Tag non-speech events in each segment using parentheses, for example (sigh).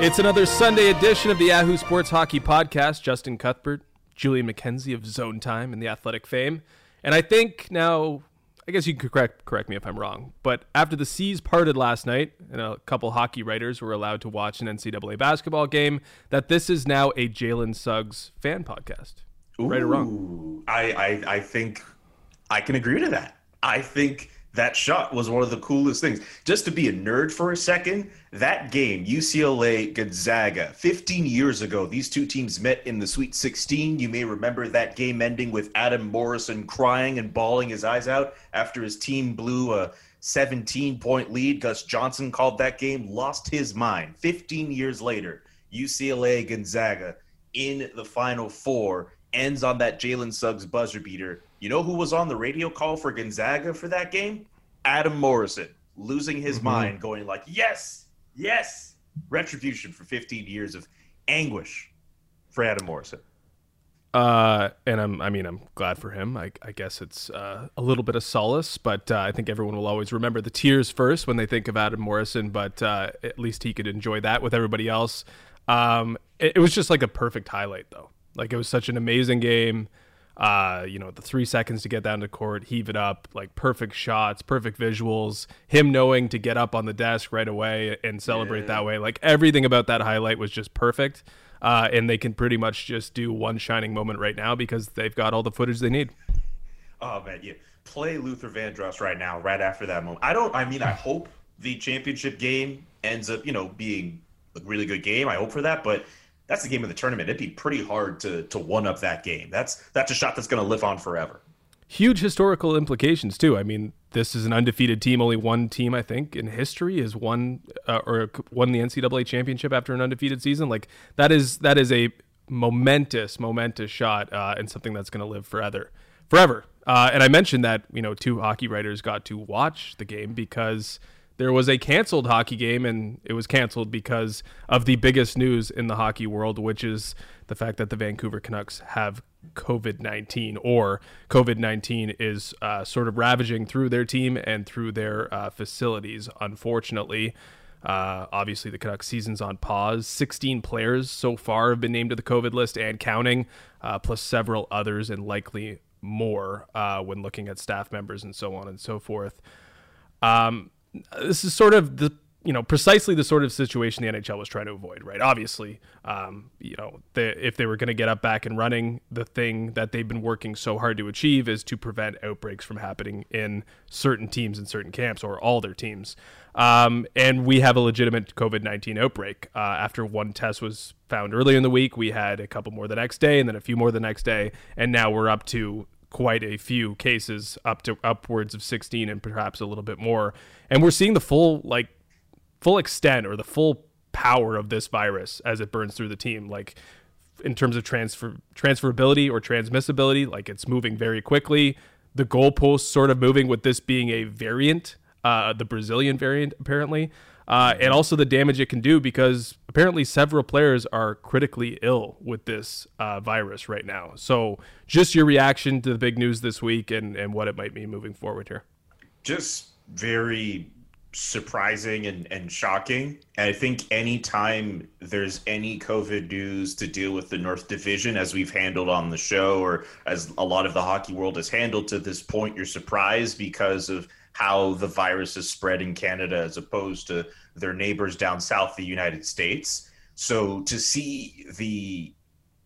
It's another Sunday edition of the Yahoo Sports Hockey Podcast. Justin Cuthbert, Julian McKenzie of Zone Time and the Athletic fame. And I think now I guess you can correct correct me if I'm wrong, but after the seas parted last night, and a couple hockey writers were allowed to watch an NCAA basketball game, that this is now a Jalen Suggs fan podcast. Ooh, right or wrong? I, I I think I can agree to that. I think that shot was one of the coolest things. Just to be a nerd for a second, that game, UCLA Gonzaga, 15 years ago, these two teams met in the Sweet 16. You may remember that game ending with Adam Morrison crying and bawling his eyes out after his team blew a 17 point lead. Gus Johnson called that game, lost his mind. 15 years later, UCLA Gonzaga in the Final Four ends on that Jalen Suggs buzzer beater. You know who was on the radio call for Gonzaga for that game? Adam Morrison, losing his mm-hmm. mind, going like, "Yes, yes!" Retribution for 15 years of anguish for Adam Morrison. Uh, and I'm, I mean, I'm glad for him. I, I guess it's uh, a little bit of solace, but uh, I think everyone will always remember the tears first when they think of Adam Morrison. But uh, at least he could enjoy that with everybody else. Um, it, it was just like a perfect highlight, though. Like it was such an amazing game. Uh, you know, the three seconds to get down to court, heave it up, like perfect shots, perfect visuals, him knowing to get up on the desk right away and celebrate yeah. that way. Like everything about that highlight was just perfect. Uh, and they can pretty much just do one shining moment right now because they've got all the footage they need. Oh man, yeah. Play Luther Vandross right now, right after that moment. I don't I mean I hope the championship game ends up, you know, being a really good game. I hope for that, but that's the game of the tournament. It'd be pretty hard to to one up that game. That's that's a shot that's going to live on forever. Huge historical implications too. I mean, this is an undefeated team. Only one team, I think, in history has won uh, or won the NCAA championship after an undefeated season. Like that is that is a momentous, momentous shot uh, and something that's going to live forever, forever. Uh, and I mentioned that you know two hockey writers got to watch the game because there was a canceled hockey game, and it was canceled because of the biggest news in the hockey world, which is the fact that the Vancouver Canucks have COVID 19, or COVID 19 is uh, sort of ravaging through their team and through their uh, facilities, unfortunately. Uh, obviously, the Canucks season's on pause. 16 players so far have been named to the COVID list and counting, uh, plus several others, and likely more uh, when looking at staff members and so on and so forth. Um, this is sort of the you know precisely the sort of situation the NHL was trying to avoid, right? Obviously, um, you know, if they were going to get up back and running, the thing that they've been working so hard to achieve is to prevent outbreaks from happening in certain teams and certain camps or all their teams. Um, and we have a legitimate COVID nineteen outbreak. Uh, after one test was found earlier in the week, we had a couple more the next day, and then a few more the next day, and now we're up to quite a few cases up to upwards of 16 and perhaps a little bit more. And we're seeing the full like full extent or the full power of this virus as it burns through the team. Like in terms of transfer transferability or transmissibility like it's moving very quickly. The goalposts sort of moving with this being a variant uh, the brazilian variant apparently. Uh, and also the damage it can do because apparently several players are critically ill with this uh, virus right now. So, just your reaction to the big news this week and, and what it might mean moving forward here. Just very surprising and, and shocking. And I think anytime there's any COVID news to deal with the North Division, as we've handled on the show, or as a lot of the hockey world has handled to this point, you're surprised because of how the virus is spread in Canada as opposed to their neighbors down south, the United States. So to see the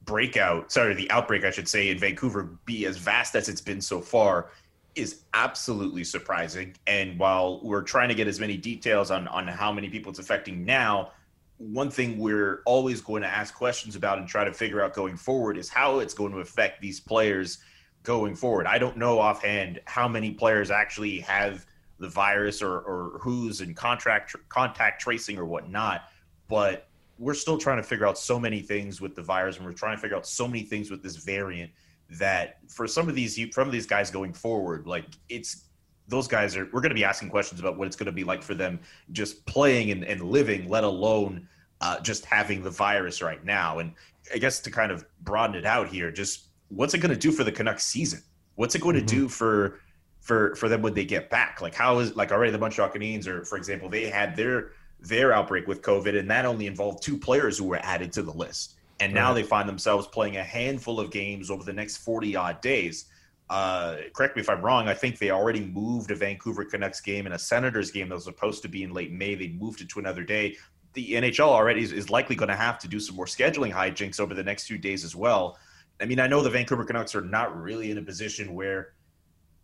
breakout, sorry, the outbreak, I should say, in Vancouver be as vast as it's been so far is absolutely surprising. And while we're trying to get as many details on on how many people it's affecting now, one thing we're always going to ask questions about and try to figure out going forward is how it's going to affect these players going forward. I don't know offhand how many players actually have the virus or, or who's in contract contact tracing or whatnot, but we're still trying to figure out so many things with the virus and we're trying to figure out so many things with this variant that for some of these of these guys going forward, like it's those guys are we're going to be asking questions about what it's going to be like for them just playing and, and living, let alone uh, just having the virus right now. And I guess to kind of broaden it out here, just what's it going to do for the Canucks season? What's it going mm-hmm. to do for for for them when they get back? Like how is like already the Montreal Canadiens, or for example, they had their their outbreak with COVID, and that only involved two players who were added to the list and now they find themselves playing a handful of games over the next 40 odd days. Uh, correct me if I'm wrong. I think they already moved a Vancouver Canucks game and a Senators game that was supposed to be in late May. They moved it to another day. The NHL already is, is likely going to have to do some more scheduling hijinks over the next few days as well. I mean, I know the Vancouver Canucks are not really in a position where,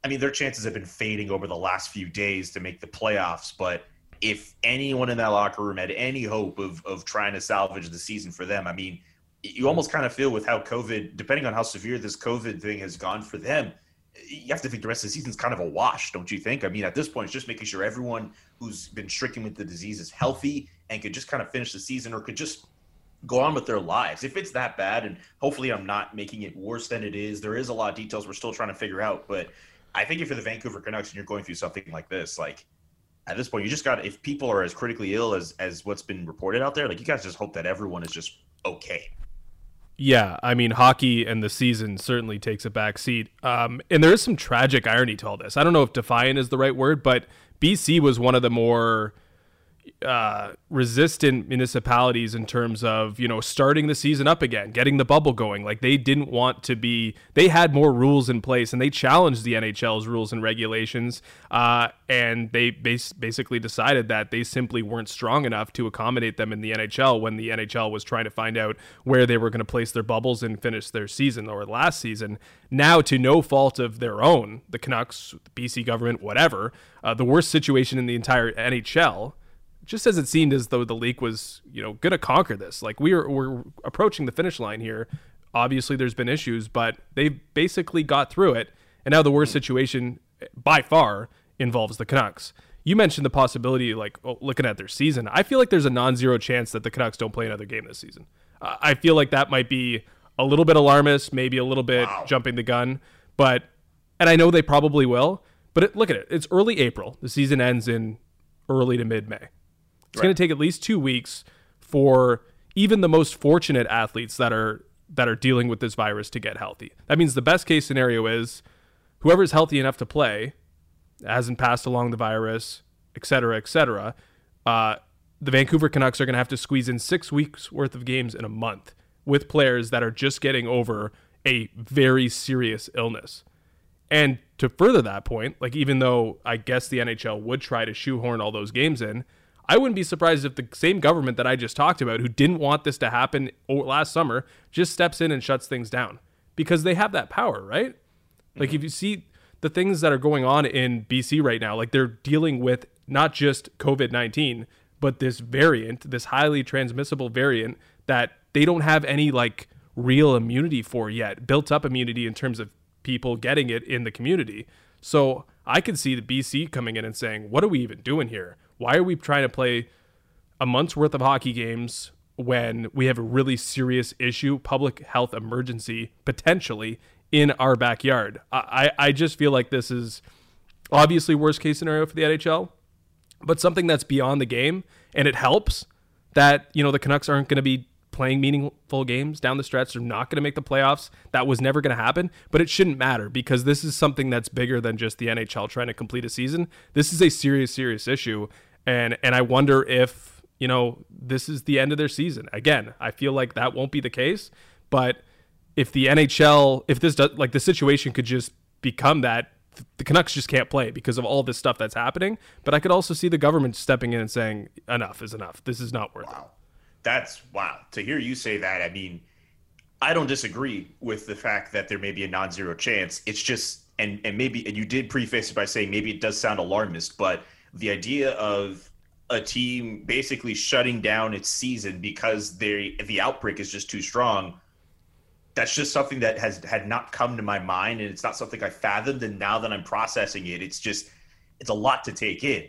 I mean, their chances have been fading over the last few days to make the playoffs, but if anyone in that locker room had any hope of of trying to salvage the season for them, I mean, you almost kind of feel with how COVID, depending on how severe this COVID thing has gone for them, you have to think the rest of the season's kind of a wash, don't you think? I mean, at this point, it's just making sure everyone who's been stricken with the disease is healthy and could just kind of finish the season or could just go on with their lives. If it's that bad, and hopefully I'm not making it worse than it is, there is a lot of details we're still trying to figure out. But I think if you're the Vancouver Canucks and you're going through something like this, like at this point, you just got if people are as critically ill as as what's been reported out there, like you guys just hope that everyone is just okay. Yeah, I mean, hockey and the season certainly takes a back seat. Um, and there is some tragic irony to all this. I don't know if defiant is the right word, but BC was one of the more uh, resistant municipalities in terms of you know starting the season up again, getting the bubble going. Like they didn't want to be. They had more rules in place, and they challenged the NHL's rules and regulations. Uh, and they bas- basically decided that they simply weren't strong enough to accommodate them in the NHL when the NHL was trying to find out where they were going to place their bubbles and finish their season or last season. Now, to no fault of their own, the Canucks, the BC government, whatever, uh, the worst situation in the entire NHL just as it seemed as though the league was, you know, going to conquer this. Like we are, we're approaching the finish line here. Obviously, there's been issues, but they basically got through it. And now the worst situation, by far, involves the Canucks. You mentioned the possibility, like oh, looking at their season. I feel like there's a non-zero chance that the Canucks don't play another game this season. Uh, I feel like that might be a little bit alarmist, maybe a little bit wow. jumping the gun, but and I know they probably will. But it, look at it; it's early April. The season ends in early to mid-May. It's right. going to take at least two weeks for even the most fortunate athletes that are that are dealing with this virus to get healthy. That means the best case scenario is whoever's healthy enough to play, hasn't passed along the virus, et cetera, et cetera. Uh, the Vancouver Canucks are going to have to squeeze in six weeks worth of games in a month with players that are just getting over a very serious illness. And to further that point, like even though I guess the NHL would try to shoehorn all those games in, I wouldn't be surprised if the same government that I just talked about, who didn't want this to happen last summer, just steps in and shuts things down because they have that power, right? Mm-hmm. Like if you see the things that are going on in BC right now, like they're dealing with not just COVID 19, but this variant, this highly transmissible variant that they don't have any like real immunity for yet, built up immunity in terms of people getting it in the community. So I could see the BC coming in and saying, what are we even doing here? Why are we trying to play a month's worth of hockey games when we have a really serious issue, public health emergency potentially in our backyard? I, I just feel like this is obviously worst case scenario for the NHL, but something that's beyond the game, and it helps that you know the Canucks aren't going to be playing meaningful games down the stretch. They're not going to make the playoffs. That was never going to happen, but it shouldn't matter because this is something that's bigger than just the NHL trying to complete a season. This is a serious, serious issue. And and I wonder if you know this is the end of their season. Again, I feel like that won't be the case, but if the NHL, if this does, like the situation could just become that the Canucks just can't play because of all this stuff that's happening. But I could also see the government stepping in and saying, enough is enough. This is not worth wow. it. That's wow. To hear you say that, I mean, I don't disagree with the fact that there may be a non zero chance. It's just, and, and maybe, and you did preface it by saying maybe it does sound alarmist, but the idea of a team basically shutting down its season because they the outbreak is just too strong that's just something that has had not come to my mind and it's not something i fathomed and now that i'm processing it it's just it's a lot to take in.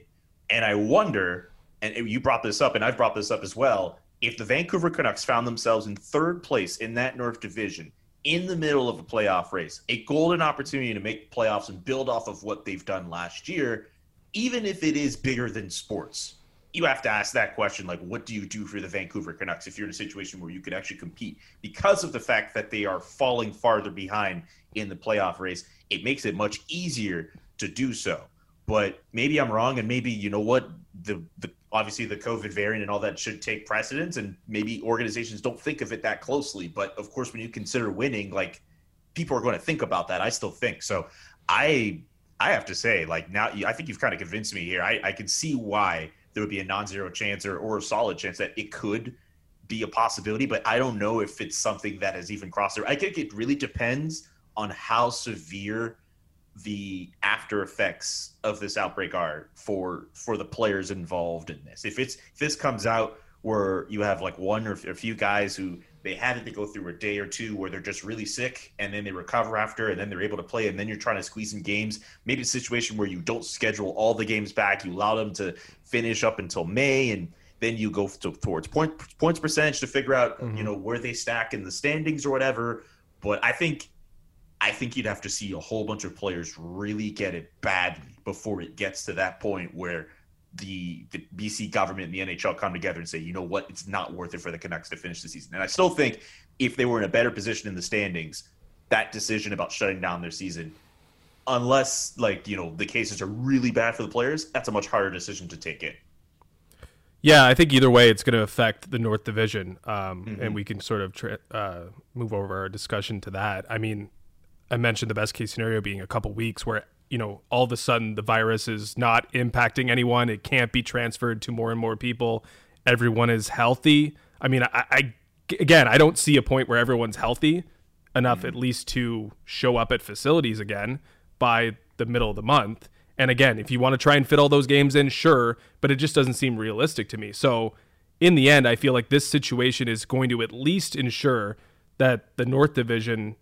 And i wonder and you brought this up and i've brought this up as well if the vancouver canucks found themselves in third place in that north division in the middle of a playoff race a golden opportunity to make playoffs and build off of what they've done last year even if it is bigger than sports you have to ask that question like what do you do for the Vancouver Canucks if you're in a situation where you could actually compete? Because of the fact that they are falling farther behind in the playoff race it makes it much easier to do so. But maybe I'm wrong and maybe you know what the the obviously the covid variant and all that should take precedence and maybe organizations don't think of it that closely. But of course when you consider winning like people are going to think about that I still think. So I I have to say like now I think you've kind of convinced me here I I can see why there would be a non-zero chance or, or a solid chance that it could be a possibility, but I don't know if it's something that has even crossed there. I think it really depends on how severe the after effects of this outbreak are for for the players involved in this. If it's if this comes out where you have like one or a few guys who they had it to go through a day or two where they're just really sick and then they recover after and then they're able to play and then you're trying to squeeze some games. Maybe a situation where you don't schedule all the games back. You allow them to finish up until may and then you go to, towards point, points percentage to figure out mm-hmm. you know where they stack in the standings or whatever. But i think i think you'd have to see a whole bunch of players really get it badly before it gets to that point where the the BC government and the NHL come together and say, you know what, it's not worth it for the Canucks to finish the season. And I still think if they were in a better position in the standings, that decision about shutting down their season, unless like you know the cases are really bad for the players, that's a much harder decision to take in. Yeah, I think either way, it's going to affect the North Division, um, mm-hmm. and we can sort of tra- uh, move over our discussion to that. I mean, I mentioned the best case scenario being a couple weeks where you know, all of a sudden the virus is not impacting anyone. It can't be transferred to more and more people. Everyone is healthy. I mean, I, I again, I don't see a point where everyone's healthy enough mm-hmm. at least to show up at facilities again by the middle of the month. And again, if you want to try and fit all those games in, sure, but it just doesn't seem realistic to me. So, in the end, I feel like this situation is going to at least ensure that the North Division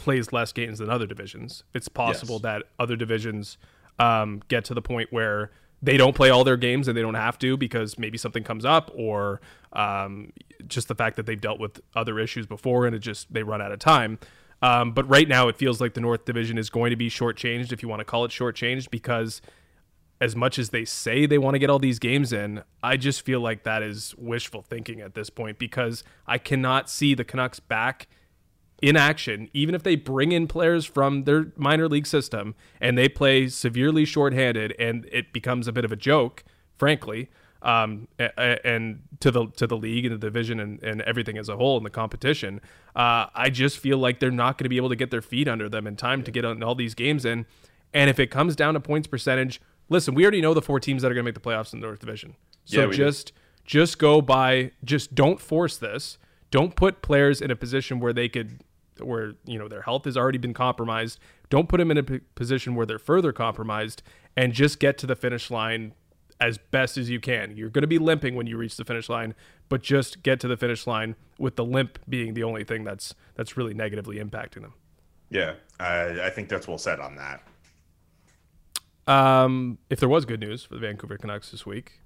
plays less games than other divisions. It's possible yes. that other divisions um, get to the point where they don't play all their games and they don't have to because maybe something comes up or um, just the fact that they've dealt with other issues before and it just they run out of time. Um, but right now, it feels like the North Division is going to be shortchanged, if you want to call it shortchanged, because as much as they say they want to get all these games in, I just feel like that is wishful thinking at this point because I cannot see the Canucks back in action, even if they bring in players from their minor league system and they play severely shorthanded and it becomes a bit of a joke, frankly, um, and to the to the league and the division and, and everything as a whole in the competition, uh, I just feel like they're not going to be able to get their feet under them in time to get all these games in. And if it comes down to points percentage, listen, we already know the four teams that are going to make the playoffs in the North Division. So yeah, just do. just go by, just don't force this. Don't put players in a position where they could where you know their health has already been compromised. Don't put them in a p- position where they're further compromised, and just get to the finish line as best as you can. You're going to be limping when you reach the finish line, but just get to the finish line with the limp being the only thing that's that's really negatively impacting them. Yeah, I, I think that's well said on that. Um, if there was good news for the Vancouver Canucks this week,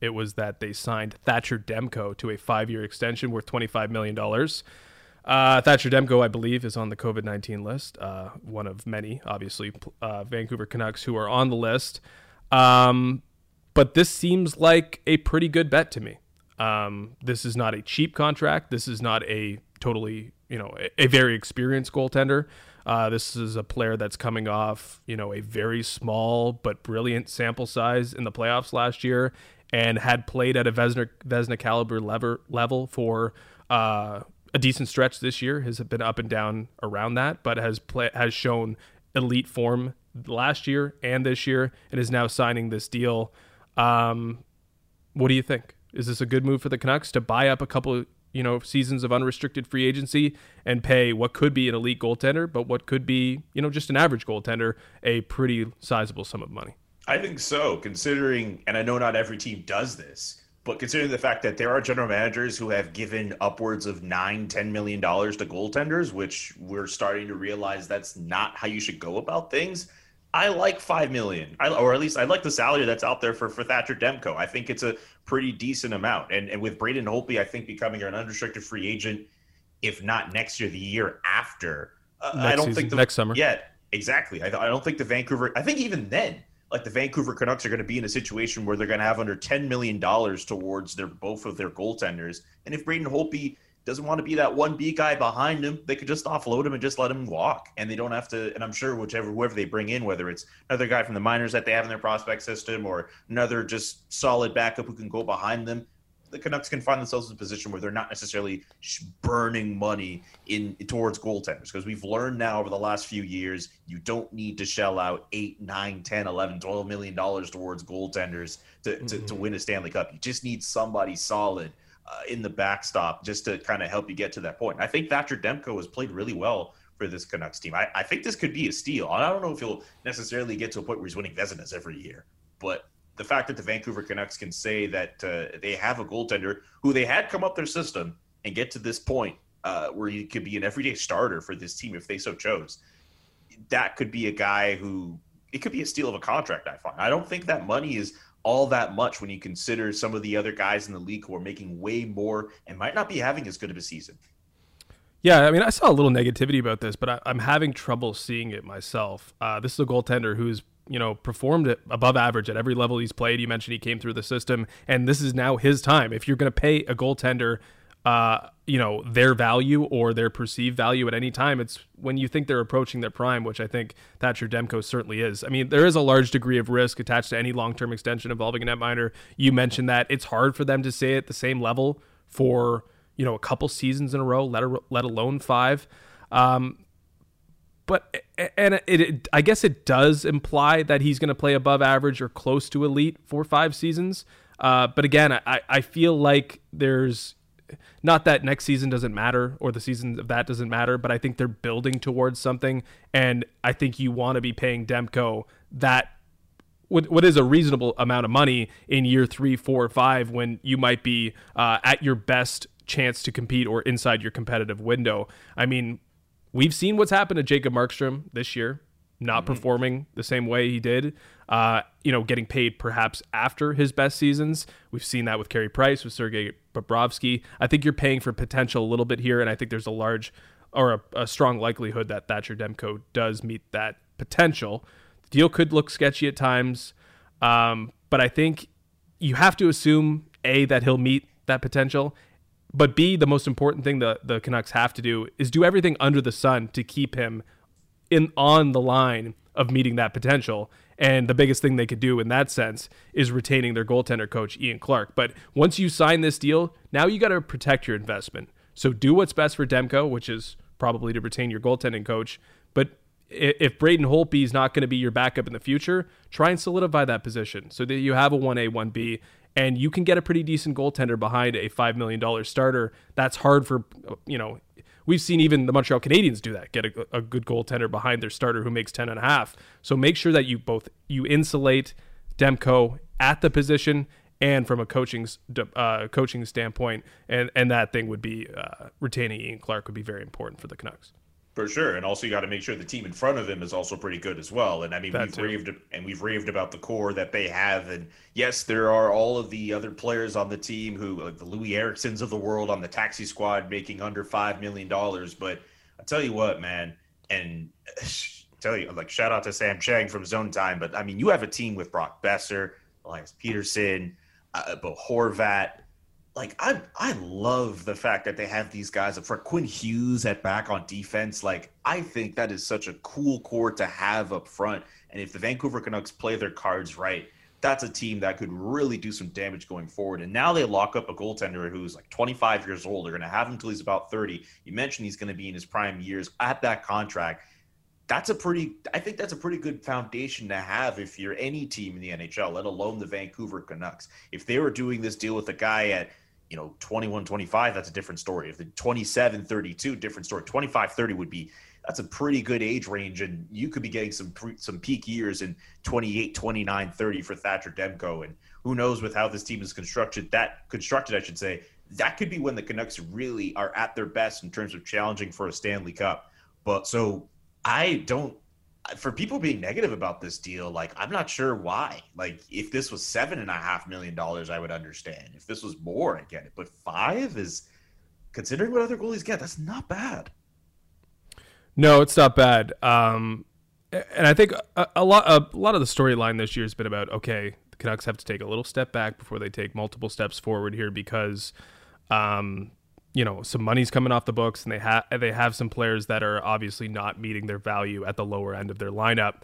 it was that they signed Thatcher Demko to a five-year extension worth twenty-five million dollars. Uh, Thatcher Demko, I believe, is on the COVID 19 list, uh, one of many, obviously, uh, Vancouver Canucks who are on the list. Um, but this seems like a pretty good bet to me. Um, this is not a cheap contract. This is not a totally, you know, a, a very experienced goaltender. Uh, this is a player that's coming off, you know, a very small but brilliant sample size in the playoffs last year, and had played at a Vesna, Vezina caliber lever, level for uh, a decent stretch this year. Has been up and down around that, but has play, has shown elite form last year and this year, and is now signing this deal. Um, what do you think? Is this a good move for the Canucks to buy up a couple, you know, seasons of unrestricted free agency and pay what could be an elite goaltender, but what could be, you know, just an average goaltender, a pretty sizable sum of money? I think so, considering, and I know not every team does this, but considering the fact that there are general managers who have given upwards of nine, ten million dollars to goaltenders, which we're starting to realize that's not how you should go about things. I like five million, I, or at least I like the salary that's out there for for Thatcher Demko. I think it's a pretty decent amount, and and with Braden Holtby, I think becoming an unrestricted free agent, if not next year, the year after. Uh, I don't season, think the, next summer. Yeah, exactly. I, I don't think the Vancouver. I think even then, like the Vancouver Canucks are going to be in a situation where they're going to have under ten million dollars towards their both of their goaltenders, and if Braden Holtby doesn't want to be that one B guy behind him, they could just offload him and just let him walk, and they don't have to. And I'm sure whichever whoever they bring in, whether it's another guy from the minors that they have in their prospect system or another just solid backup who can go behind them, the Canucks can find themselves in a position where they're not necessarily burning money in towards goaltenders because we've learned now over the last few years you don't need to shell out 8 9 10 11 12 million dollars towards goaltenders to, mm-hmm. to, to, win a stanley cup you just need somebody solid uh, in the backstop just to kind of help you get to that point i think thatcher demko has played really well for this Canucks team. I, I think this could be a steal. I don't know if he'll necessarily get to a point where he's winning Vezinas every year, but the fact that the Vancouver Canucks can say that uh, they have a goaltender who they had come up their system and get to this point uh, where he could be an everyday starter for this team if they so chose, that could be a guy who it could be a steal of a contract. I find I don't think that money is all that much when you consider some of the other guys in the league who are making way more and might not be having as good of a season. Yeah, I mean, I saw a little negativity about this, but I, am having trouble seeing it myself. Uh, this is a goaltender who's you know, performed above average at every level he's played. You mentioned he came through the system, and this is now his time. If you're going to pay a goaltender, uh, you know, their value or their perceived value at any time, it's when you think they're approaching their prime, which I think Thatcher Demko certainly is. I mean, there is a large degree of risk attached to any long-term extension involving a netminder. You mentioned that it's hard for them to stay at the same level for you know a couple seasons in a row, let let alone five. Um, but and it, it, I guess it does imply that he's going to play above average or close to elite for five seasons. Uh, but again, I, I feel like there's not that next season doesn't matter or the season of that doesn't matter, but I think they're building towards something, and I think you want to be paying Demko that what, what is a reasonable amount of money in year three, four, five when you might be uh, at your best chance to compete or inside your competitive window. I mean, We've seen what's happened to Jacob Markstrom this year, not mm-hmm. performing the same way he did. Uh, you know, getting paid perhaps after his best seasons. We've seen that with Carey Price, with Sergei Bobrovsky. I think you're paying for potential a little bit here, and I think there's a large or a, a strong likelihood that Thatcher Demko does meet that potential. The deal could look sketchy at times, um, but I think you have to assume a that he'll meet that potential, but B, the most important thing the, the Canucks have to do is do everything under the sun to keep him in on the line of meeting that potential. And the biggest thing they could do in that sense is retaining their goaltender coach, Ian Clark. But once you sign this deal, now you got to protect your investment. So do what's best for Demko, which is probably to retain your goaltending coach. But if Braden Holtby is not going to be your backup in the future, try and solidify that position so that you have a 1A, 1B, and you can get a pretty decent goaltender behind a $5 million starter. That's hard for, you know, we've seen even the Montreal Canadiens do that, get a, a, good goaltender behind their starter who makes 10 and a half. So make sure that you both, you insulate Demko at the position and from a coaching uh, coaching standpoint, and, and that thing would be uh, retaining Ian Clark would be very important for the Canucks. For sure, and also you got to make sure the team in front of him is also pretty good as well. And I mean, that we've too. raved and we've raved about the core that they have. And yes, there are all of the other players on the team who, like the Louis Erikssons of the world on the taxi squad, making under five million dollars. But I tell you what, man, and (sighs) tell you like shout out to Sam Chang from Zone Time. But I mean, you have a team with Brock Boeser, Elias Pettersson, uh, Bo Horvat like I I love the fact that they have these guys for Quinn Hughes at back on defense. Like I think that is such a cool core to have up front. And if the Vancouver Canucks play their cards right, that's a team that could really do some damage going forward. And now they lock up a goaltender who's like 25 years old. They're going to have him until he's about 30. You mentioned he's going to be in his prime years at that contract. That's a pretty, I think that's a pretty good foundation to have if you're any team in the NHL, let alone the Vancouver Canucks. If they were doing this deal with a guy at, you know, 21, 25, that's a different story. If the 27, 32, different story. 25, 30 would be that's a pretty good age range and you could be getting some pre, some peak years in 28 29 30 for Thatcher Demko and who knows with how this team is constructed that constructed I should say that could be when the Canucks really are at their best in terms of challenging for a Stanley Cup but so I don't for people being negative about this deal, like I'm not sure why. Like if this was seven and a half million dollars, I would understand. If this was more, I get it. But five is considering what other goalies get, that's not bad. No, it's not bad. Um, and I think a, a lot a lot of the storyline this year has been about okay, the Canucks have to take a little step back before they take multiple steps forward here because, um, you know, some money's coming off the books and they have they have some players that are obviously not meeting their value at the lower end of their lineup.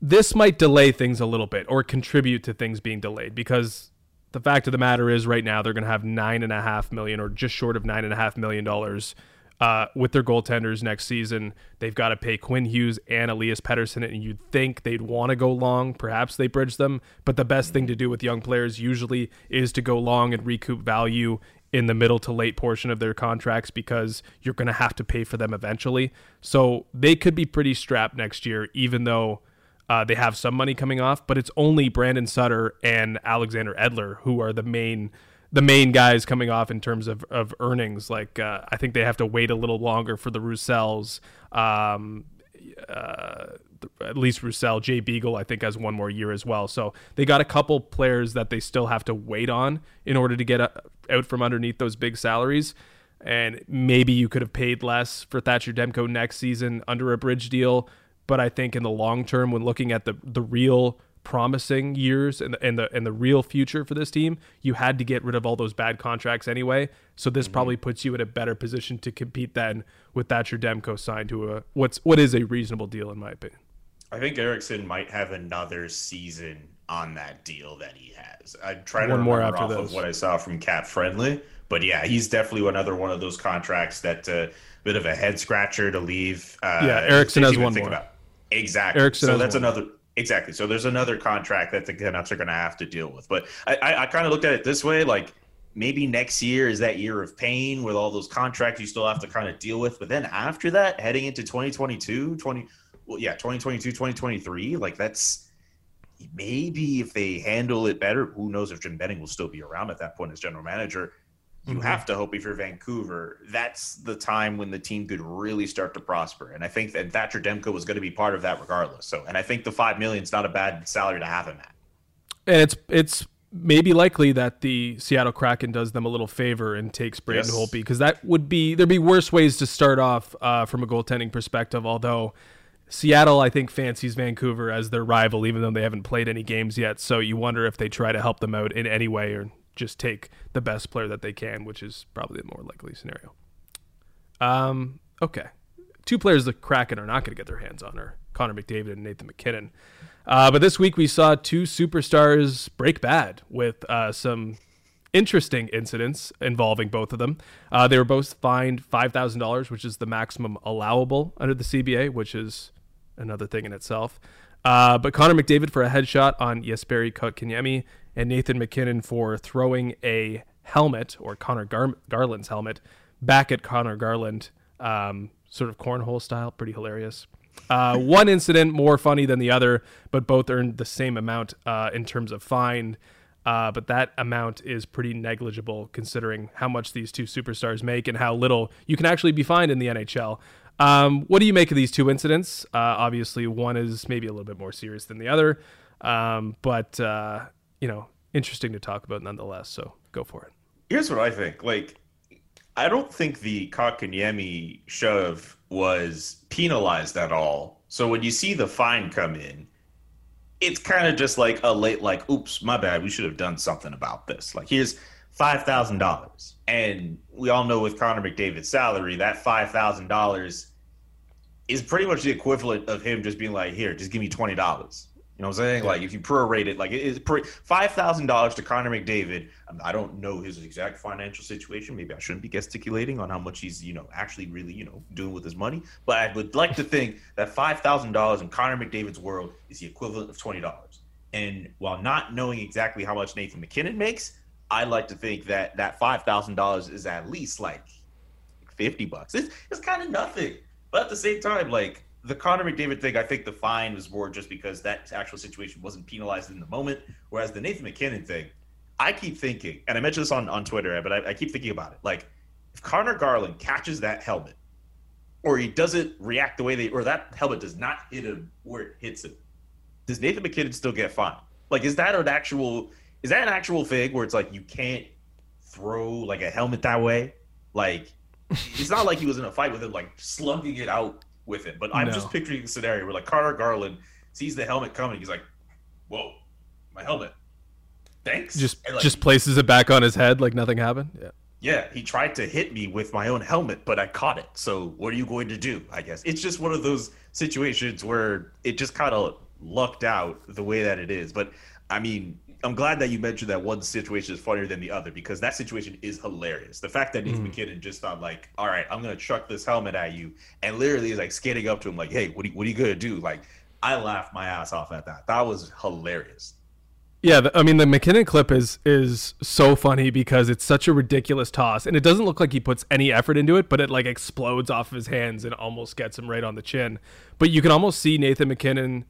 This might delay things a little bit or contribute to things being delayed because the fact of the matter is right now they're going to have nine and a half million or just short of nine and a half million dollars uh, with their goaltenders next season. They've got to pay Quinn Hughes and Elias Pettersson, and you'd think they'd want to go long. Perhaps they bridge them, but the best thing to do with young players usually is to go long and recoup value in the middle to late portion of their contracts because you're going to have to pay for them eventually. So they could be pretty strapped next year, even though. Uh, they have some money coming off, but it's only Brandon Sutter and Alexander Edler who are the main the main guys coming off in terms of, of earnings. Like uh, I think they have to wait a little longer for the Roussels. Um, uh, at least Roussel, Jay Beagle, I think has one more year as well. So they got a couple players that they still have to wait on in order to get out from underneath those big salaries. And maybe you could have paid less for Thatcher Demko next season under a bridge deal. But I think in the long term, when looking at the the real promising years and the, and the and the real future for this team, you had to get rid of all those bad contracts anyway. So this mm-hmm. probably puts you in a better position to compete then with Thatcher Demko signed to a what's what is a reasonable deal in my opinion. I think Eriksson might have another season on that deal that he has. I try to one more after off of what I saw from Cap Friendly, but yeah, he's definitely another one of those contracts that uh, bit of a head scratcher to leave. Uh, yeah, Eriksson has one more. About. Exactly. Eriksson so that's another. Exactly. So there's another contract that the Canucks are going to have to deal with. But I, I, I kind of looked at it this way: like maybe next year is that year of pain with all those contracts you still have to kind of deal with. But then after that, heading into 2022, 20, well, yeah, 2022, 2023, like that's maybe if they handle it better. Who knows if Jim Benning will still be around at that point as general manager? You mm-hmm. have to hope if you're Vancouver, that's the time when the team could really start to prosper. And I think that Thatcher Demko was going to be part of that regardless. So, and I think the five million is not a bad salary to have him at. And it's it's maybe likely that the Seattle Kraken does them a little favor and takes Braden yes. Holtby because that would be there'd be worse ways to start off uh, from a goaltending perspective. Although Seattle, I think, fancies Vancouver as their rival, even though they haven't played any games yet. So you wonder if they try to help them out in any way or just take the best player that they can, which is probably the more likely scenario. Um, okay. Two players the Kraken are not going to get their hands on are Connor McDavid and Nathan MacKinnon. Uh, but this week we saw two superstars break bad with uh, some interesting incidents involving both of them. Uh, they were both fined $5,000, which is the maximum allowable under the CBA, which is another thing in itself. Uh, but Connor McDavid for a headshot on Jesperi Kotkaniemi and Nathan MacKinnon for throwing a helmet or Conor Gar- Garland's helmet back at Conor Garland, um, sort of cornhole style. Pretty hilarious. Uh, (laughs) one incident more funny than the other, but both earned the same amount uh, in terms of fine. Uh, but that amount is pretty negligible considering how much these two superstars make and how little you can actually be fined in the NHL. Um, what do you make of these two incidents? Uh, obviously, one is maybe a little bit more serious than the other, um, but uh, you know, interesting to talk about nonetheless. So go for it. Here's what I think. Like, I don't think the Kotkaniemi shove was penalized at all. So when you see the fine come in, it's kind of just like a late, like, oops, my bad. We should have done something about this. Like, here's five thousand dollars. And we all know with Connor McDavid's salary, that five thousand dollars is pretty much the equivalent of him just being like, "Here, just give me twenty dollars." You know what I'm saying? Like if you prorate it, like it's five thousand dollars to Connor McDavid. Um, I don't know his exact financial situation. Maybe I shouldn't be gesticulating on how much he's, you know, actually really, you know, doing with his money. But I would like to think that five thousand dollars in Connor McDavid's world is the equivalent of twenty dollars. And while not knowing exactly how much Nathan MacKinnon makes, I like to think that that five thousand dollars is at least like fifty bucks. It's, it's kind of nothing, but at the same time, like the Connor McDavid thing, I think the fine was more just because that actual situation wasn't penalized in the moment. Whereas the Nathan MacKinnon thing, I keep thinking, and I mentioned this on, on Twitter, but I, I keep thinking about it. Like, if Conor Garland catches that helmet, or he doesn't react the way they, or that helmet does not hit him where it hits him, does Nathan MacKinnon still get fined? Like, is that an actual, is that an actual thing where it's like you can't throw like a helmet that way? Like, it's not like he was in a fight with him, like slugging it out with it. But I'm no. just picturing the scenario where like Carter Garland sees the helmet coming. He's like, "Whoa, my helmet! Thanks." Just like, just places it back on his head like nothing happened. Yeah. Yeah, he tried to hit me with my own helmet, but I caught it. So what are you going to do? I guess it's just one of those situations where it just kind of lucked out the way that it is. But I mean, I'm glad that you mentioned that one situation is funnier than the other because that situation is hilarious. The fact that Nathan mm. MacKinnon just thought like, "All right, I'm gonna chuck this helmet at you," and literally is like skating up to him like, "Hey, what are you, what are you gonna do?" Like, I laughed my ass off at that. That was hilarious. Yeah, I mean the MacKinnon clip is is so funny because it's such a ridiculous toss, and it doesn't look like he puts any effort into it, but it like explodes off of his hands and almost gets him right on the chin. But you can almost see Nathan MacKinnon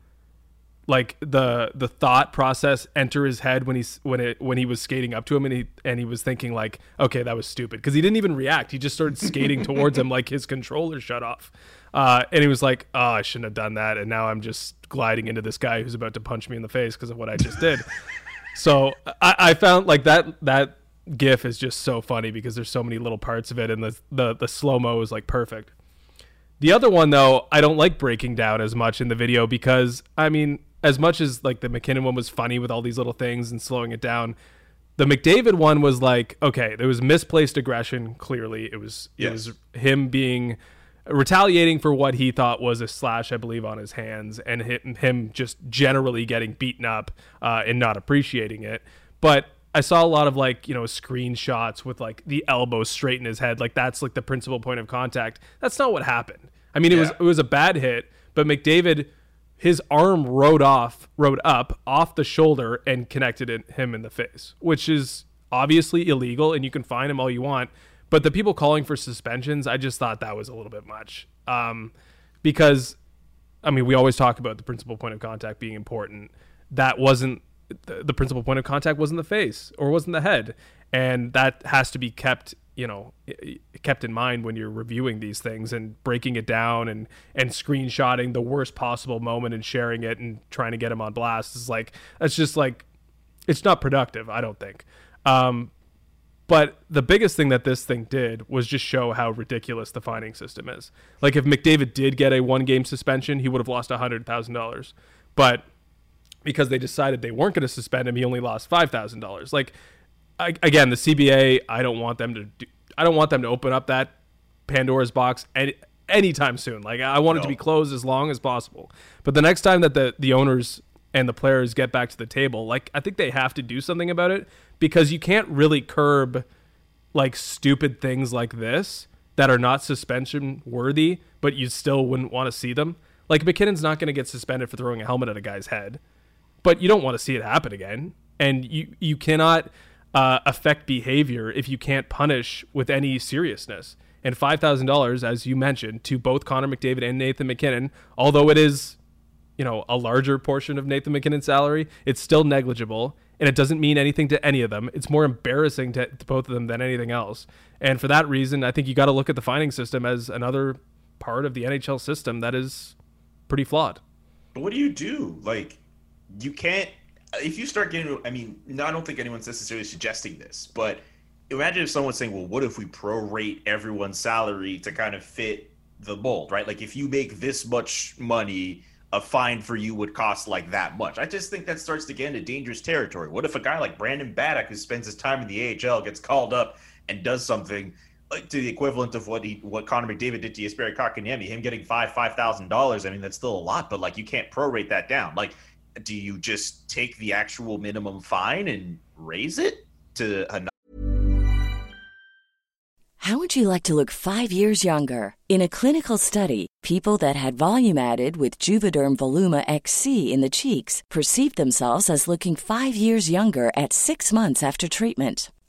like the the thought process enter his head when he's when it when he was skating up to him and he and he was thinking like okay that was stupid. Because he didn't even react. He just started skating towards him like his controller shut off. Uh, and he was like oh I shouldn't have done that. And now I'm just gliding into this guy who's about to punch me in the face because of what I just did. (laughs) So I, I found like that that gif is just so funny because there's so many little parts of it and the the, the slow mo is like perfect. The other one though I don't like breaking down as much in the video because I mean as much as like the MacKinnon one was funny with all these little things and slowing it down, the McDavid one was like, okay, there was misplaced aggression. Clearly, it was yes. it was him being retaliating for what he thought was a slash, I believe, on his hands, and him, him just generally getting beaten up uh, and not appreciating it. But I saw a lot of like you know screenshots with like the elbow straight in his head, like that's like the principal point of contact. That's not what happened. I mean, it yeah. was it was a bad hit, but McDavid his arm rode off, rode up off the shoulder and connected him in the face, which is obviously illegal and you can find him all you want. But the people calling for suspensions, I just thought that was a little bit much. Um, because, I mean, we always talk about the principal point of contact being important. That wasn't the, the principal point of contact wasn't the face or wasn't the head. And that has to be kept you know kept in mind when you're reviewing these things and breaking it down and and screenshotting the worst possible moment and sharing it and trying to get them on blast is like that's just like it's not productive i don't think. Um, but the biggest thing that this thing did was just show how ridiculous the finding system is. Like if mcdavid did get a one game suspension he would have lost $100000 but because they decided they weren't going to suspend him he only lost $5000 like I, again, the CBA, I don't want them to do, I don't want them to open up that Pandora's box any anytime soon. Like I want no. it to be closed as long as possible. But the next time that the the owners and the players get back to the table, like I think they have to do something about it because you can't really curb like stupid things like this that are not suspension worthy, but you still wouldn't want to see them. Like MacKinnon's not going to get suspended for throwing a helmet at a guy's head, but you don't want to see it happen again. And you you cannot uh, affect behavior if you can't punish with any seriousness. And five thousand dollars, as you mentioned, to both Connor McDavid and Nathan MacKinnon, although it is, you know, a larger portion of Nathan MacKinnon's salary, it's still negligible, and it doesn't mean anything to any of them. It's more embarrassing to, to both of them than anything else. And for that reason, I think you got to look at the finding system as another part of the NHL system that is pretty flawed. But what do you do? Like, you can't if you start getting, I mean, I don't think anyone's necessarily suggesting this, but imagine if someone's saying, well, what if we prorate everyone's salary to kind of fit the mold, right? Like if you make this much money a fine for you would cost like that much. I just think that starts to get into dangerous territory. What if a guy like Brandon Baddock, who spends his time in the AHL, gets called up and does something to the equivalent of what he what Connor McDavid did to Jesperi Kotkaniemi, him getting five five thousand dollars. I mean, that's still a lot, but like you can't prorate that down. Like, do you just take the actual minimum fine and raise it to a How would you like to look five years younger? In a clinical study, people that had volume added with Juvederm Voluma XC in the cheeks perceived themselves as looking five years younger at six months after treatment.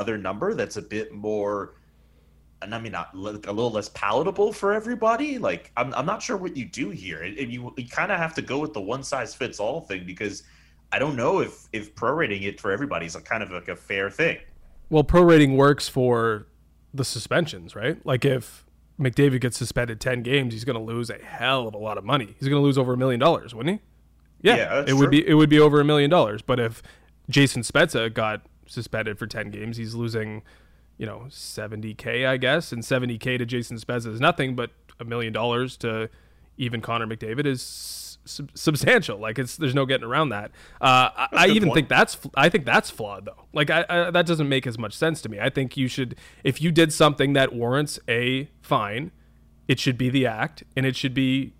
other number that's a bit more and I mean, not a little less palatable for everybody. Like, I'm, I'm not sure what you do here. And you, you kind of have to go with the one size fits all thing because I don't know if if prorating it for everybody is a kind of like a fair thing. Well, prorating works for the suspensions, right? Like if McDavid gets suspended 10 games, he's going to lose a hell of a lot of money. He's going to lose over a million dollars, wouldn't he? Yeah, Yeah, it would be it would be over a million dollars. But if Jason Spezza got suspended for 10 games, he's losing, you know, 70k, I guess, and 70k to Jason Spezza is nothing, but a million dollars to even Connor McDavid is sub- substantial. Like it's there's no getting around that. Uh, I, I even point. think that's I think that's flawed though. Like I, I that doesn't make as much sense to me. I think you should if you did something that warrants a fine, it should be the act and it should be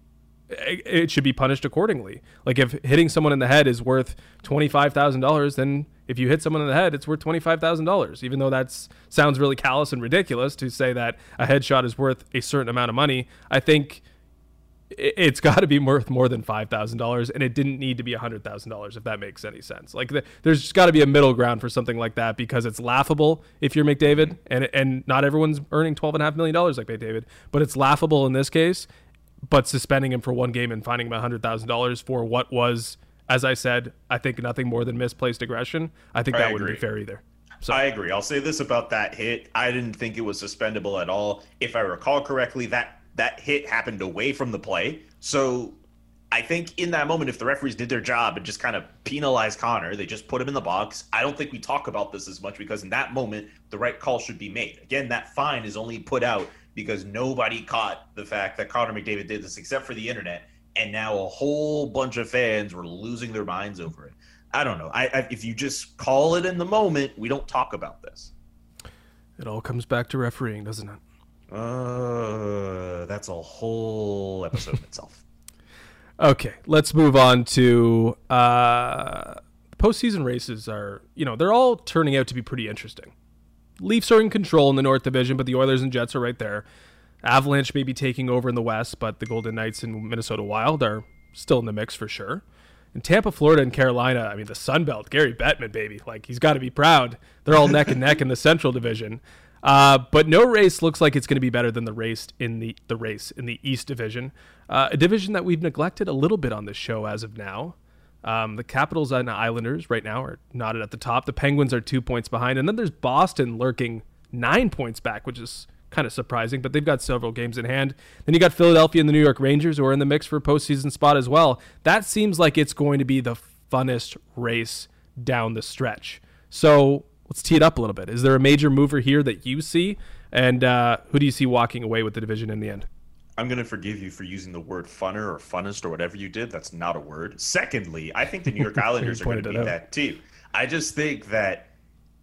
it it should be punished accordingly. Like if hitting someone in the head is worth twenty five thousand dollars, then if you hit someone in the head, it's worth twenty five thousand dollars. Even though that sounds really callous and ridiculous to say that a headshot is worth a certain amount of money, I think it's (laughs) got to be worth more than five thousand dollars, and it didn't need to be hundred thousand dollars if that makes any sense. Like the, there's got to be a middle ground for something like that because it's laughable if you're McDavid, and and not everyone's earning twelve and a half million dollars like McDavid, but it's laughable in this case. But suspending him for one game and finding him hundred thousand dollars for what was, as I said, I think nothing more than misplaced aggression. I think I that wouldn't be fair either. So I agree. I'll say this about that hit. I didn't think it was suspendable at all. If I recall correctly, that that hit happened away from the play. So I think in that moment, if the referees did their job and just kind of penalized Connor, they just put him in the box. I don't think we talk about this as much because in that moment, the right call should be made. Again, that fine is only put out because nobody caught the fact that Connor McDavid did this except for the internet. And now a whole bunch of fans were losing their minds over it. I don't know. I, I if you just call it in the moment, we don't talk about this. it all comes back to refereeing, doesn't it? Uh, that's a whole episode in itself. (laughs) Okay, let's move on to uh, postseason races. Are you know they're all turning out to be pretty interesting. Leafs are in control in the North Division, but the Oilers and Jets are right there. Avalanche may be taking over in the West, but the Golden Knights and Minnesota Wild are still in the mix for sure. In Tampa, Florida, and Carolina, I mean the Sun Belt, Gary Bettman, baby, like he's got to be proud. They're all neck and neck in the Central Division. Uh, but no race looks like it's going to be better than the race in the the race in the East Division, uh, a division that we've neglected a little bit on this show as of now. Um, the Capitals and Islanders right now are knotted at the top. The Penguins are two points behind, and then there's Boston lurking nine points back, which is kind of surprising. But they've got several games in hand. Then you got Philadelphia and the New York Rangers, who are in the mix for a postseason spot as well. That seems like it's going to be the funnest race down the stretch. So let's tee it up a little bit. Is there a major mover here that you see? And uh, who do you see walking away with the division in the end? I'm going to forgive you for using the word funner or funnest or whatever you did. That's not a word. Secondly, I think the New York (laughs) Islanders are going to be that team. I just think that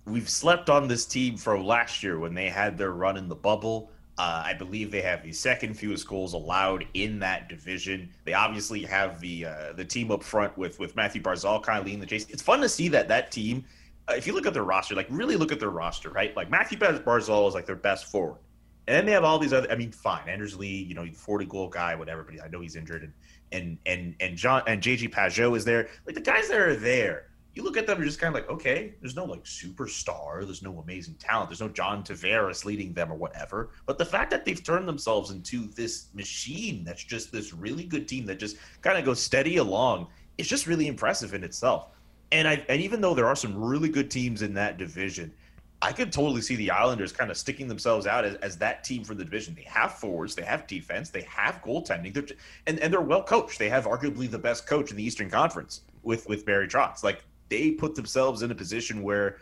we've slept on this team from last year when they had their run in the bubble. Uh, I believe they have the second fewest goals allowed in that division. They obviously have the uh, the team up front with with Matthew Barzal leading the chase. It's fun to see that that team. Uh, if you look at their roster, like really look at their roster, right? Like Matthew Barzal is like their best forward, and then they have all these other. I mean, fine, Anders Lee, you know, forty goal guy, whatever. But I know he's injured, and and and and John and JG Pageau is there. Like the guys that are there you look at them, you're just kind of like, okay, there's no like superstar, there's no amazing talent, there's no John Tavares leading them or whatever. But the fact that they've turned themselves into this machine that's just this really good team that just kind of goes steady along is just really impressive in itself. And I and even though there are some really good teams in that division, I could totally see the Islanders kind of sticking themselves out as, as that team for the division. They have forwards, they have defense, they have goaltending, they're, and and they're well coached. They have arguably the best coach in the Eastern Conference with with Barry Trotz. Like they put themselves in a position where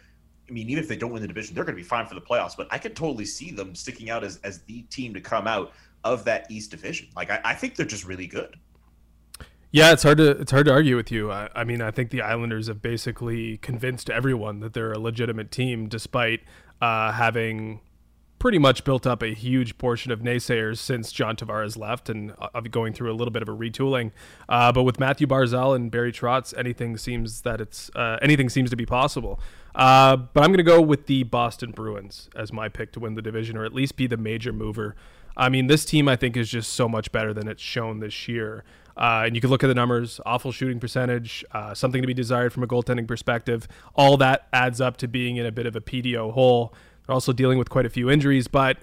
I mean, even if they don't win the division, they're going to be fine for the playoffs. But I could totally see them sticking out as, as the team to come out of that East division. Like, I, I think they're just really good. Yeah, it's hard to it's hard to argue with you. I, I, mean, I think the Islanders have basically convinced everyone that they're a legitimate team, despite uh, having pretty much built up a huge portion of naysayers since John Tavares left and uh, going through a little bit of a retooling. Uh, but with Matthew Barzal and Barry Trotz, anything seems that it's uh, anything seems to be possible. Uh, but I'm going to go with the Boston Bruins as my pick to win the division, or at least be the major mover. I mean, this team I think is just so much better than it's shown this year. Uh, and you can look at the numbers awful shooting percentage, uh, something to be desired from a goaltending perspective. All that adds up to being in a bit of a PDO hole. They're also dealing with quite a few injuries, but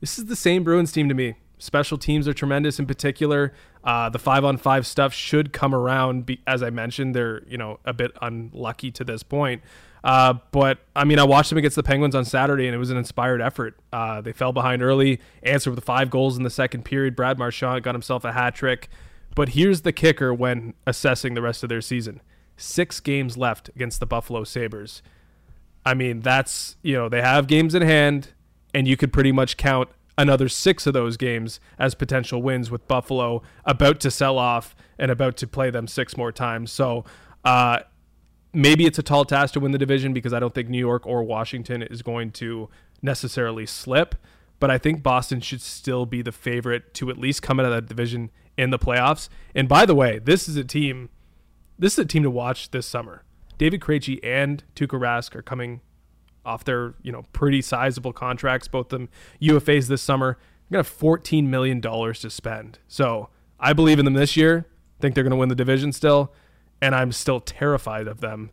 this is the same Bruins team to me. Special teams are tremendous in particular. Uh, the five on five stuff should come around. Be, as I mentioned, they're you know a bit unlucky to this point. Uh, but I mean, I watched them against the Penguins on Saturday, and it was an inspired effort. Uh, they fell behind early, answered with five goals in the second period. Brad Marchand got himself a hat trick. But here's the kicker when assessing the rest of their season: six games left against the Buffalo Sabres. I mean, that's, you know, they have games in hand, and you could pretty much count another six of those games as potential wins with Buffalo about to sell off and about to play them six more times. So, uh, maybe it's a tall task to win the division because I don't think New York or Washington is going to necessarily slip. But I think Boston should still be the favorite to at least come out of that division in the playoffs. And by the way, this is a team. This is a team to watch this summer. David Krejci and Tuukka Rask are coming off their you know pretty sizable contracts, both them UFAs this summer. They're gonna fourteen million dollars to spend. So I believe in them this year. Think they're gonna win the division still, and I'm still terrified of them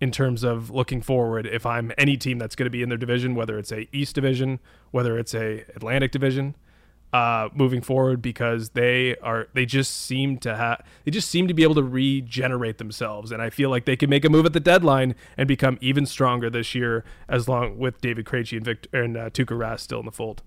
in terms of looking forward. If I'm any team that's going to be in their division, whether it's a East division, whether it's a Atlantic division, uh, moving forward because they are they just seem to have they just seem to be able to regenerate themselves and I feel like they can make a move at the deadline and become even stronger this year as long with David Krejci and Victor and uh, Tuukka Rask still in the fold.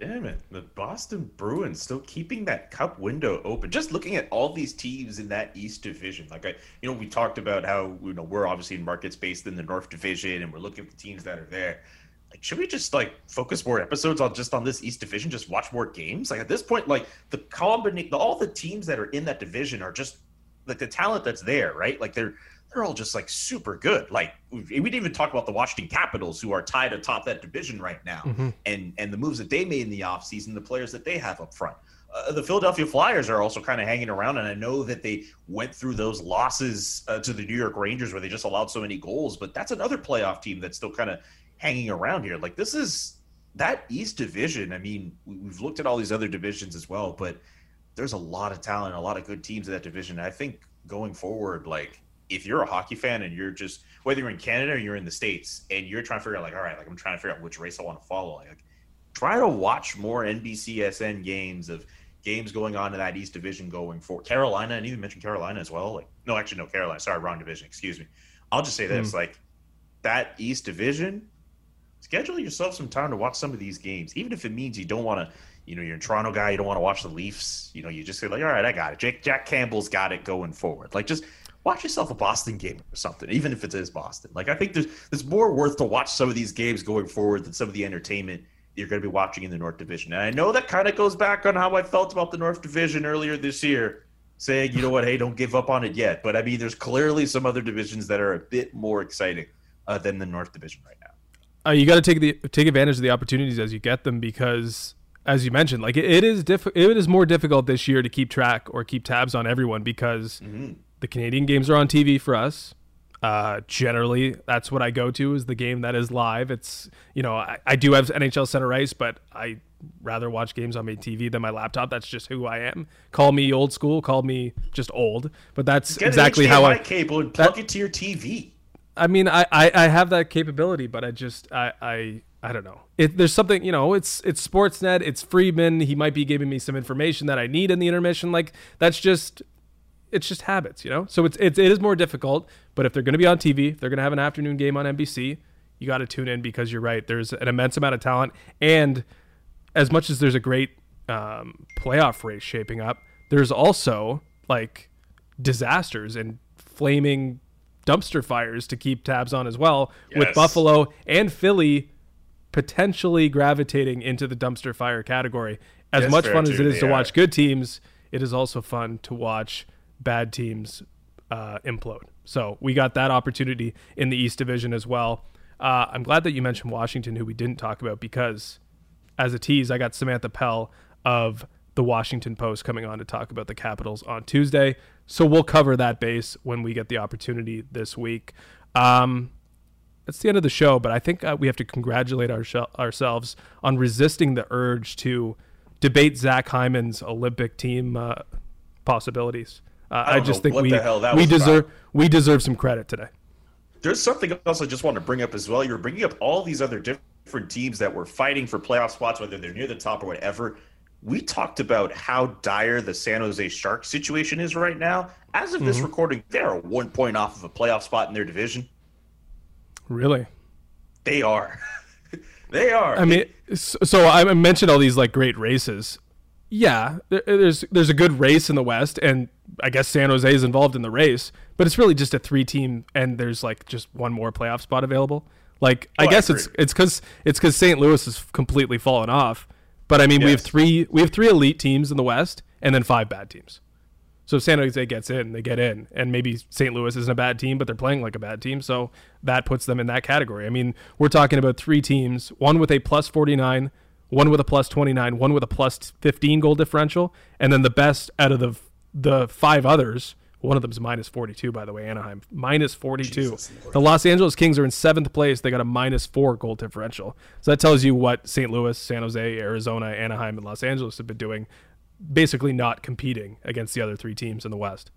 Damn it, the Boston Bruins still keeping that cup window open. Just looking at all these teams in that East Division, like I, you know, we talked about how you know we're obviously in markets based in the North Division, and we're looking at the teams that are there like should we just like focus more episodes on just on this East Division, just watch more games? Like at this point, like the combination, all the teams that are in that division are just like the talent that's there, right? Like they're they're all just like super good. Like we didn't even talk about the Washington Capitals, who are tied atop that division right now, mm-hmm. and and the moves that they made in the offseason, the players that they have up front. Uh, the Philadelphia Flyers are also kind of hanging around, and I know that they went through those losses uh, to the New York Rangers where they just allowed so many goals, but that's another playoff team that's still kind of hanging around here. Like this is that East Division. I mean, we've looked at all these other divisions as well, but there's a lot of talent, a lot of good teams in that division. And I think going forward, like if you're a hockey fan and you're just whether you're in Canada or you're in the States and you're trying to figure out like, all right, like I'm trying to figure out which race I want to follow. Like try to watch more NBCSN games of games going on in that East Division going for Carolina and even mention Carolina as well. Like no, actually no, Carolina. Sorry, wrong division. Excuse me. I'll just say this: mm. like that East Division schedule yourself some time to watch some of these games, even if it means you don't want to. You know, you're a Toronto guy. You don't want to watch the Leafs. You know, you just say like, all right, I got it. Jack, Jack Campbell's got it going forward. Like, just watch yourself a Boston game or something, even if it is Boston. Like, I think there's there's more worth to watch some of these games going forward than some of the entertainment you're going to be watching in the North Division. And I know that kind of goes back on how I felt about the North Division earlier this year, saying, you know what, hey, don't give up on it yet. But I mean, there's clearly some other divisions that are a bit more exciting uh, than the North Division right now. Uh, you got to take the take advantage of the opportunities as you get them because, as you mentioned, like it, it is diff- it is more difficult this year to keep track or keep tabs on everyone because mm-hmm. the Canadian games are on TV for us. Uh, generally, that's what I go to is the game that is live. It's you know I, I do have NHL Center Ice, but I rather watch games on my TV than my laptop. That's just who I am. Call me old school, call me just old, but that's Get exactly how I cable and plug that, it to your TV. I mean, I, I, I have that capability, but I just I I, I don't know. It, there's something you know. It's it's Sportsnet. It's Friedman. He might be giving me some information that I need in the intermission. Like that's just it's just habits, you know. So it's, it's it is more difficult. But if they're going to be on TV, if they're going to have an afternoon game on NBC, you got to tune in because you're right. There's an immense amount of talent, and as much as there's a great um, playoff race shaping up, there's also like disasters and flaming dumpster fires to keep tabs on as well, yes. with Buffalo and Philly potentially gravitating into the dumpster fire category. As much fun as it is to are. watch good teams, it is also fun to watch bad teams uh, implode. So we got that opportunity in the East Division as well. Uh, I'm glad that you mentioned Washington, who we didn't talk about, because as a tease, I got Samantha Pell of the Washington Post coming on to talk about the Capitals on Tuesday. So we'll cover that base when we get the opportunity this week. Um, that's the end of the show, but I think uh, we have to congratulate our sh- ourselves on resisting the urge to debate Zach Hyman's Olympic team uh, possibilities. Uh, I, I, just think we we deserve about. we deserve some credit today. There's something else I just want to bring up as well. You're bringing up all these other different teams that were fighting for playoff spots, whether they're near the top or whatever. We talked about how dire the San Jose Sharks situation is right now. As of this mm-hmm. recording, they are one point off of a playoff spot in their division. Really? They are. (laughs) they are. I mean, so I mentioned all these like great races yeah, there's there's a good race in the West, and I guess San Jose is involved in the race, but it's really just a three team, and there's like just one more playoff spot available. Like oh, I guess I it's it's because it's because St. Louis has completely fallen off, but I mean yes. we have three we have three elite teams in the West, and then five bad teams. So if San Jose gets in, they get in, and maybe St. Louis isn't a bad team, but they're playing like a bad team, so that puts them in that category. I mean, we're talking about three teams, one with a plus forty nine one with a plus 29, one with a plus 15 goal differential, and then the best out of the the five others, one of them's minus 42 by the way, Anaheim, minus 42. The Los Angeles Kings are in 7th place. They got a minus 4 goal differential. So that tells you what St. Louis, San Jose, Arizona, Anaheim and Los Angeles have been doing basically not competing against the other three teams in the West.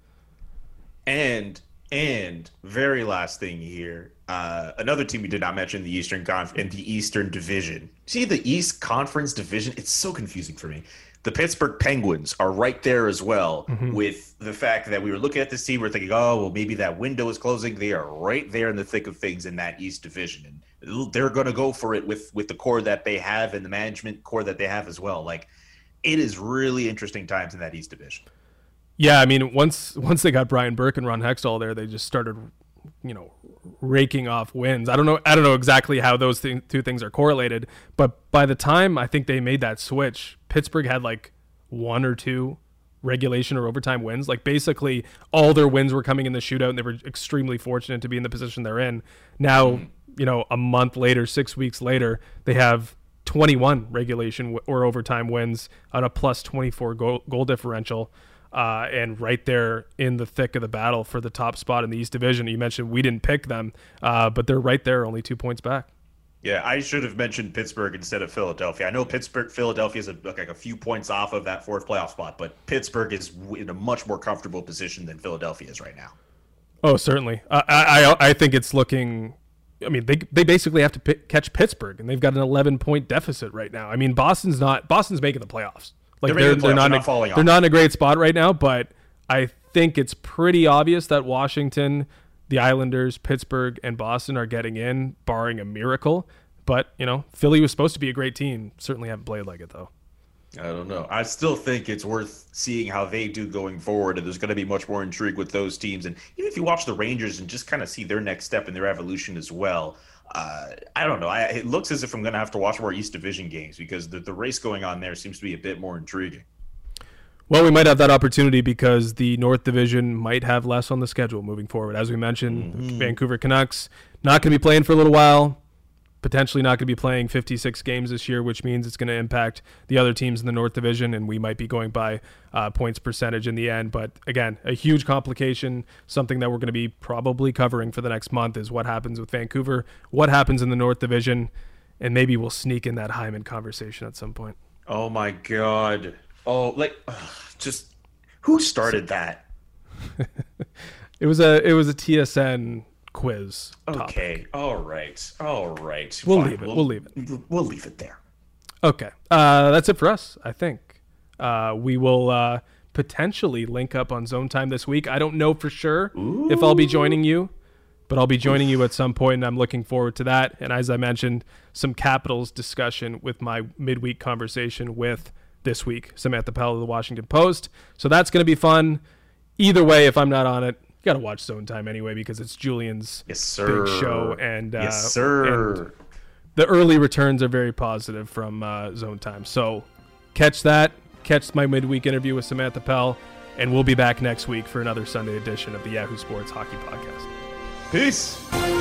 And and very last thing here, uh, another team we did not mention the Eastern Conf- in the Eastern Division. See the East Conference Division? It's so confusing for me. The Pittsburgh Penguins are right there as well. Mm-hmm. With the fact that we were looking at this team, we're thinking, oh, well, maybe that window is closing. They are right there in the thick of things in that East Division, and they're going to go for it with with the core that they have and the management core that they have as well. Like, it is really interesting times in that East Division. Yeah, I mean, once once they got Brian Burke and Ron Hextall there, they just started, you know, raking off wins. I don't know. I don't know exactly how those thing, two things are correlated, but by the time I think they made that switch, Pittsburgh had like one or two regulation or overtime wins. Like basically, all their wins were coming in the shootout, and they were extremely fortunate to be in the position they're in. Now, mm-hmm. you know, a month later, six weeks later, they have 21 regulation or overtime wins on a plus 24 goal, goal differential uh, and right there in the thick of the battle for the top spot in the East Division. You mentioned we didn't pick them, uh, but they're right there, only two points back. Yeah, I should have mentioned Pittsburgh instead of Philadelphia. I know Pittsburgh, Philadelphia is a, like a few points off of that fourth playoff spot, but Pittsburgh is in a much more comfortable position than Philadelphia is right now. Oh, certainly. I I, I think it's looking. I mean, they they basically have to p- catch Pittsburgh, and they've got an 11 point deficit right now. I mean, Boston's not Boston's making the playoffs. Like they're, they're, they're not, not falling they're not in a great spot right now, but I think it's pretty obvious that Washington, the Islanders, Pittsburgh, and Boston are getting in, barring a miracle. But you know, Philly was supposed to be a great team. Certainly haven't played like it though. I don't know. I still think it's worth seeing how they do going forward, and there's going to be much more intrigue with those teams. And even if you watch the Rangers and just kind of see their next step in their evolution as well, uh, I don't know. I, it looks as if I'm going to have to watch more East Division games because the, the race going on there seems to be a bit more intriguing. Well, we might have that opportunity because the North Division might have less on the schedule moving forward. As we mentioned, mm-hmm. Vancouver Canucks not going to be playing for a little while potentially not going to be playing 56 games this year, which means it's going to impact the other teams in the North Division, and we might be going by uh, points percentage in the end. But again, a huge complication, something that we're going to be probably covering for the next month is what happens with Vancouver, what happens in the North Division, and maybe we'll sneak in that Hyman conversation at some point. Oh my God. Oh, like, ugh, just who started that? (laughs) it was a it was a TSN quiz. Okay. Topic. All right. All right. We'll Fine. leave it. We'll, we'll, leave it. We'll leave it there. Okay. Uh, that's it for us. I think uh, we will uh, potentially link up on Zone Time this week. I don't know for sure Ooh. if I'll be joining you, but I'll be joining you at some point, and I'm looking forward to that. And as I mentioned, some Capitals discussion with my midweek conversation with this week Samantha Pell of the Washington Post. So that's going to be fun. Either way, if I'm not on it, got to watch Zone Time anyway because it's Julian's yes, sir. big show, and uh, yes, sir. And the early returns are very positive from uh, Zone Time. So catch that, catch my midweek interview with Samantha Pell, and we'll be back next week for another Sunday edition of the Yahoo Sports Hockey Podcast. Peace.